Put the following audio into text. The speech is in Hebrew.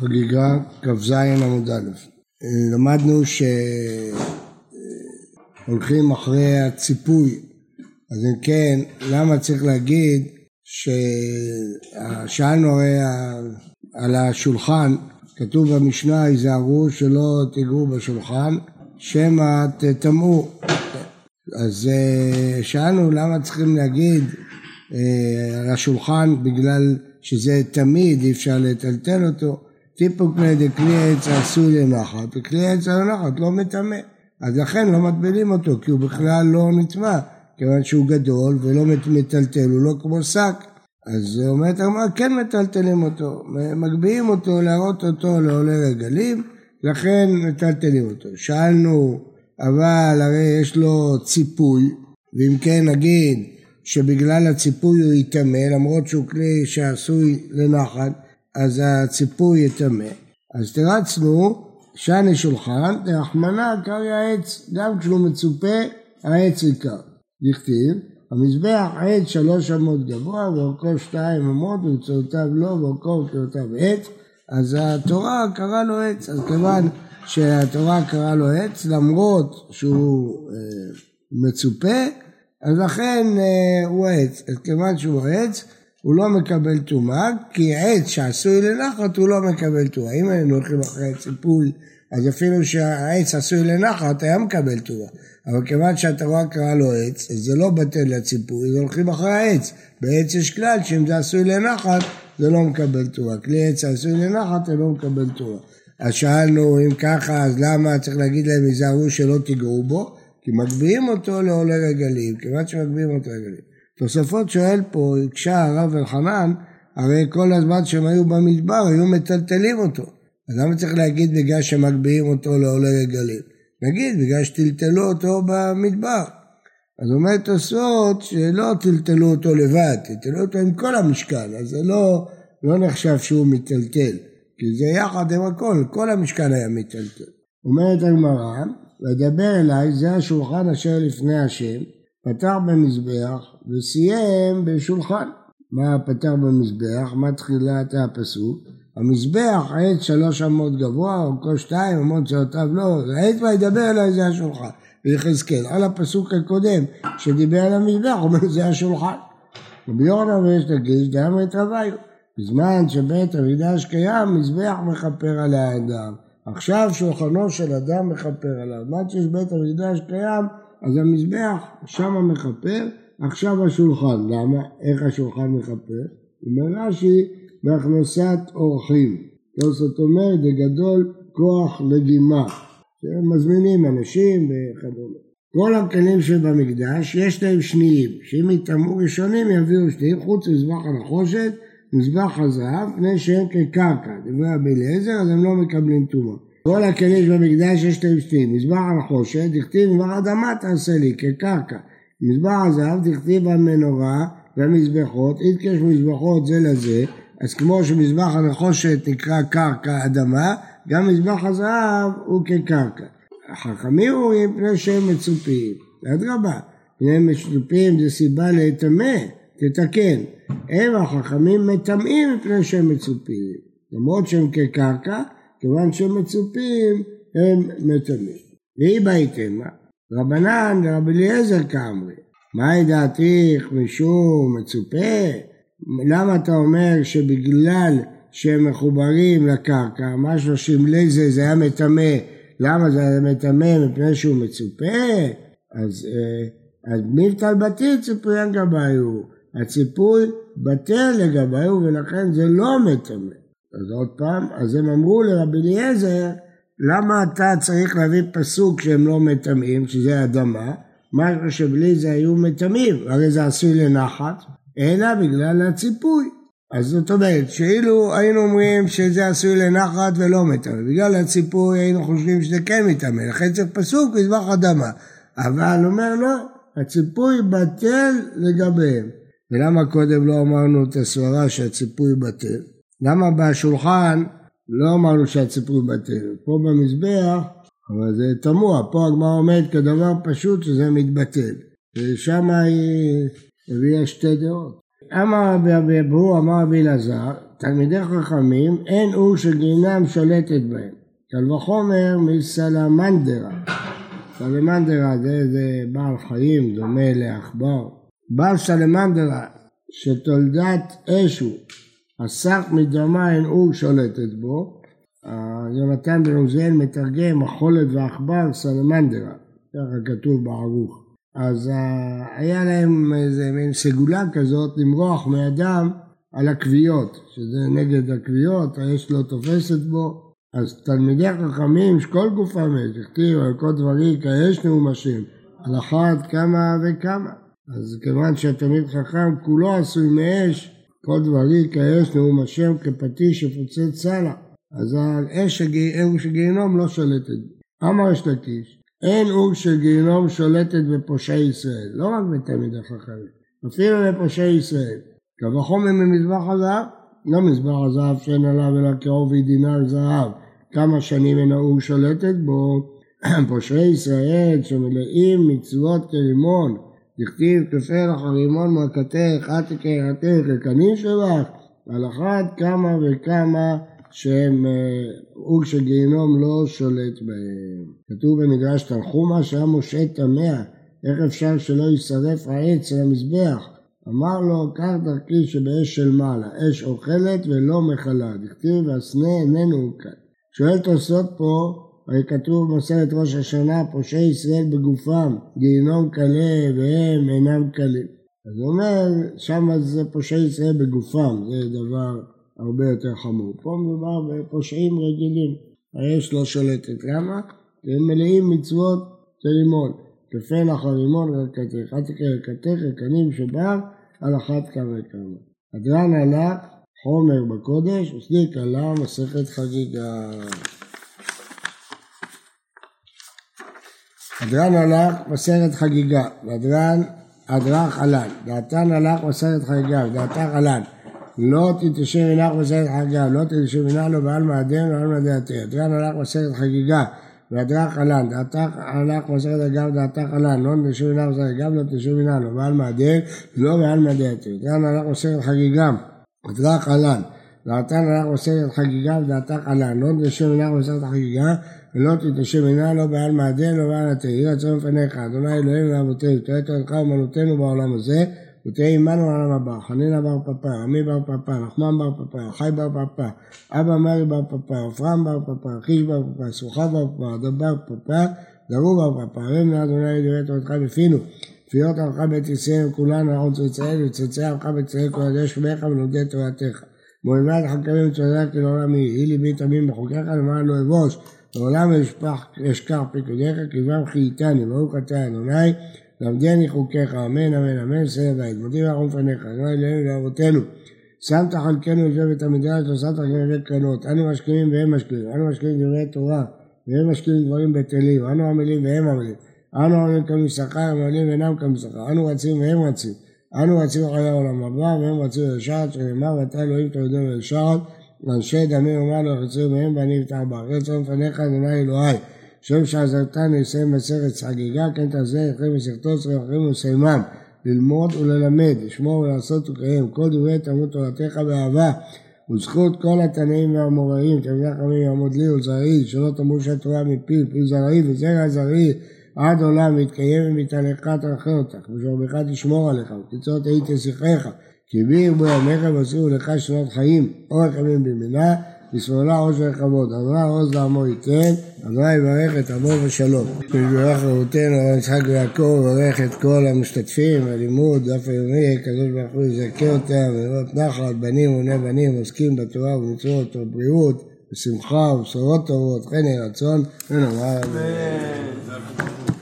חגיגה כ"ז עמוד א'. למדנו שהולכים אחרי הציפוי, אז אם כן, למה צריך להגיד ששאלנו הרי על השולחן, כתוב במשנה, היזהרו שלא תיגעו בשולחן, שמא תטמאו. אז אה, שאלנו למה צריכים להגיד אה, על השולחן בגלל שזה תמיד אי אפשר לטלטל אותו, טיפוק פני דכלי עץ עשוי לנחת, וכלי עץ הנחת לא מטמא, אז לכן לא מטבילים אותו, כי הוא בכלל לא נטמע, כיוון שהוא גדול ולא מטלטל, הוא לא כמו שק, אז אומרת הגמרא כן מטלטלים אותו, מגביהים אותו להראות אותו לעולי רגלים, לכן מטלטלים אותו. שאלנו, אבל הרי יש לו ציפוי, ואם כן נגיד שבגלל הציפוי הוא יטמא, למרות שהוא כלי שעשוי לנחת, אז הציפוי יטמא. אז תרצנו, שני שולחן, תרחמנה קרעי העץ, גם כשהוא מצופה, העץ עיקר. דכתיב, המזבח עץ שלוש אמות גבוה, ואורכו שתיים אמות, ובצורותיו לא, ואורכו ובצורותיו עץ, אז התורה קראה לו עץ, אז כיוון שהתורה קראה לו עץ, למרות שהוא אה, מצופה, אז לכן אה, הוא עץ. אז כיוון שהוא עץ, הוא לא מקבל טומאה, כי עץ שעשוי לנחת הוא לא מקבל טומאה. אם היינו הולכים אחרי ציפוי, אז אפילו שהעץ עשוי לנחת היה מקבל טומאה. אבל כיוון שהתורה קראה לו עץ, אז זה לא בטל לציפוי, זה הולכים אחרי העץ. בעץ יש כלל שאם זה עשוי לנחת, זה לא מקבל טומאה. כלי עץ עשוי לנחת, זה לא מקבל טומאה. אז שאלנו, אם ככה, אז למה צריך להגיד להם, היזהרו שלא תיגעו בו? כי מגביהים אותו לעולי רגלים, כיוון שמגביהים אותו רגלים. תוספות שואל פה, הקשה הרב אלחנן, הרי כל הזמן שהם היו במדבר היו מטלטלים אותו. אז למה צריך להגיד בגלל שמגביהים אותו לעולי רגלים? נגיד בגלל שטלטלו אותו במדבר. אז אומר תוספות שלא טלטלו אותו לבד, טלטלו אותו עם כל המשכן, אז זה לא, לא נחשב שהוא מטלטל, כי זה יחד עם הכל, כל המשכן היה מטלטל. אומרת הגמרא, וידבר אליי זה השולחן אשר לפני השם, פתח במזבח וסיים בשולחן. מה פתח במזבח? מה תחילת הפסוק? המזבח עץ שלוש אמות גבוה, אורכו שתיים, אמות שעותיו לא, העץ וידבר אליי זה השולחן, ויחזקאל. על הפסוק הקודם שדיבר על המזבח, אומר זה השולחן. רבי יורנה ויש לגיש, דם את רביו. בזמן שבית המקדש קיים, מזבח מכפר על האדם. עכשיו שולחנו של אדם מכפר עליו. בזמן שיש בית המקדש קיים, אז המזבח שם מכפר, עכשיו השולחן. למה? איך השולחן מכפר? אומר רש"י, בהכנסת אורחים. זאת אומרת, זה גדול כוח לגימה. שמזמינים אנשים וכדומה. כל הכלים שבמקדש יש להם שניים, שאם יטמאו ראשונים יביאו שניים, חוץ מזבח הנחושת, מזבח הזהב, פני שהם כקרקע. דברי רבי אז הם לא מקבלים טומאה. כל הכלים שבמקדש יש להם שניים, מזבח הנחושת, דכתיב מזבח אדמה תעשה לי כקרקע. מזבח הזהב, דכתיב המנורה והמזבחות, איתקש מזבחות זה לזה, אז כמו שמזבח הנחושת נקרא קרקע אדמה, גם מזבח הזהב הוא כקרקע. החכמים אומרים פני שהם מצופים, אדרבה, פני מצופים זה סיבה להטמא, תתקן. הם החכמים מטמאים מפני שהם מצופים, למרות שהם כקרקע, כיוון שהם מצופים הם מטמאים. והיא בהתאמה, רבנן ורבי אליעזר כאמרי, מהי דעתיך משום מצופה? למה אתה אומר שבגלל שהם מחוברים לקרקע, משהו שמלי זה, זה היה מטמא, למה זה היה מטמא? מפני שהוא מצופה? אז, אה, אז מבטל בטיל ציפויין גביו, הציפוי בטל לגביו ולכן זה לא מטמא. אז עוד פעם, אז הם אמרו לרבי אליעזר, למה אתה צריך להביא פסוק שהם לא מטמאים, שזה אדמה, משהו שבלי זה היו מטמאים, הרי זה עשוי לנחת, אלא בגלל הציפוי. אז זאת אומרת, שאילו היינו אומרים שזה עשוי לנחת ולא מטמא, בגלל הציפוי היינו חושבים שזה כן מטמא, לכן צריך פסוק מזבח אדמה. אבל אומר לא, הציפוי בטל לגביהם. ולמה קודם לא אמרנו את הסברה שהציפוי בטל? למה בשולחן לא אמרנו שהציפוי בטל? פה במזבח, אבל זה תמוה, פה הגמרא אומרת כדבר פשוט שזה מתבטל. ושם היא הביאה שתי דעות. אמר רבי אבו, אמר רבי אלעזר, תלמידי חכמים, אין אור שגינם שולטת בהם. קל וחומר מסלמנדרה. סלמנדרה זה, זה בעל חיים, דומה לעכבר. בעל סלמנדרה שתולדת אש הוא, הסך מדמה אין אור שולטת בו. יונתן בן עוזיאל מתרגם החולת ועכבר סלמנדרה, ככה כתוב בערוך. אז היה להם איזה מין סגולה כזאת למרוח מאדם על הכוויות, שזה נגד הכוויות, האש לא תופסת בו. אז תלמידי חכמים שכל גופם אש, הכתיב על כל דברי כאש נאומשים, על אחת כמה וכמה. אז כיוון שהתלמיד חכם כולו עשוי מאש, כל דברי כאש נאום השם כפטיש שפוצץ סלע. אז האש של גיהינום לא שולטת. אמר יש לקיש, אין אור של גיהינום שולטת בפושעי ישראל, לא רק בתלמידי חכמים, אפילו בפושעי ישראל. קו החומר ממזבח הזהב, לא מזבח הזהב שאין עליו אלא כעובי דינר זהב, כמה שנים אין האור שולטת בו, פושעי ישראל שמלאים מצוות כרימון, דכתיב כפר אחרימון מלכתך, את קראתך, לקנים שלך, על אחת כמה וכמה שהם אור של גיהינום לא שולט בהם. כתוב במדרש תנחומה שהיה משה תמה, איך אפשר שלא יישרף העץ על המזבח? אמר לו, קח דרכי שבאש של מעלה, אש אוכלת ולא מכלה, דכתיב והסנה איננו כאן. שואל תוספות פה, הרי כתוב במסכת ראש השנה, פושעי ישראל בגופם, גיהינום קלה והם אינם קלים. אז הוא אומר, שם זה פושעי ישראל בגופם, זה דבר הרבה יותר חמור. פה מדובר בפושעים רגילים, האש לא שולטת. למה? כי הם מלאים מצוות של לימון. כפלח הרימון רכתך, אל תקרא רכתך, רקנים שבר, על אחת כמה וכמה. הדרן הלך, חומר בקודש, וסדיק עלה מסכת חגיגה. הדרן הלך מסכת חגיגה, והדרן הדרך עלן, דעתן הלך מסכת חגיגה, ודעתך עלן. לא תתיישב מנח מסכת חגיגה, לא תתיישב מנח לו בעל מעדן ועל דעתי. הדרן הלך מסכת חגיגה, והדרך עלן, דעתך הלך מסכת חגיגה. ודעתך עלן, לא תתיישב מנח מסכת חגיגה. ולא תתיישב מנח לו בעל מעדן ולא בעל מעדתי. הדרן הלך מסכת חגיגה, ודרך עלן. דעתן הלך מסכת חגיגה. ודעתך עלן, לא תתיישב מנח מסכת חגיגה ולא תתיישב מנה לא בעל מעדן לא בעל עתה, יהי רצון לפניך, אדוני אלוהינו ואבותינו, תראה תורתך ומנותנו בעולם הזה, ותהיה עמנו בעולם הבא, חנינא בר פפא, עמי בר פפא, נחמן בר פפא, חי בר פפא, אבא מרי בר פפא, עפרם בר פפא, חיש בר פפא, סוחה בר פפא, אדם בר פפא, דרו בר פפא, הרים נא אדוני דברי תורתך בפינו, פיות עמך בית ישראל כולנו אנחנו צאצאינו וצאצאי עמך בית ישראל כל עדי שמך ולומדי תורתך. מועמד חכמים וצדק לעולם יהי, יהי ליבי תמים בחוקיך למען לא אבוש לעולם אשכח פיקודיך כי גם חייתני ברוך אתה אדוני למדני חוקיך אמן אמן אמן סדר בית. מודים אנחנו לפניך אדוני אלוהינו לאבותינו שמת חלקנו יושב את המדרש ושמת חלקנו קרנות אנו משכימים והם משכימים אנו משכימים דברי תורה והם משכימים דברים בטלים. אנו עמלים והם עמלים. אנו עמלים כמשכר עמלים ואינם כמשכר אנו רצים והם רצים. אנו רצים אחרי העולם הבא והם רצים לשעת שנאמר ואתה אלוהים תולדנו לשעת ואנשי דמים אמר לו יחצו מהם ואני אפתח בה. רצון לפניך אדוני אלוהי. שם שעזרתני לסיים מסכת חגיגה, כן תעשה אחרי מסכתו צריך אחרים ולסיימם. ללמוד וללמד, לשמור ולעשות ולקיים, כל דברי תלמוד תורתך באהבה, וזכות כל התנאים והאמוראים, תלמידי חכמים יעמוד לי ולזרעי, שלא תאמרו שהתורה מפי, פי זרעי וזרע זרעי, עד עולם ויתקיים ומתעלך תרחם אותך, ושעובך תשמור עליך, ותצור תהי תשיחך. כי בי ירבו ימיך ועשו לך שנות חיים, אורך ימים בימינה, בשמאלה עוז וכבוד, אדוני עוז לעמו ייתן, אדוני יברך את עמו ושלום. יברך רבותינו, הרב יצחק ויעקב, יברך את כל המשתתפים בלימוד, דף היומי, הקדוש ברוך הוא יזכה אותם, לראות נחת, בנים ובני בנים, עוסקים בתורה ובמצוות ובבריאות, בשמחה ובשורות טובות, חן יהי רצון, ונאמר אמן.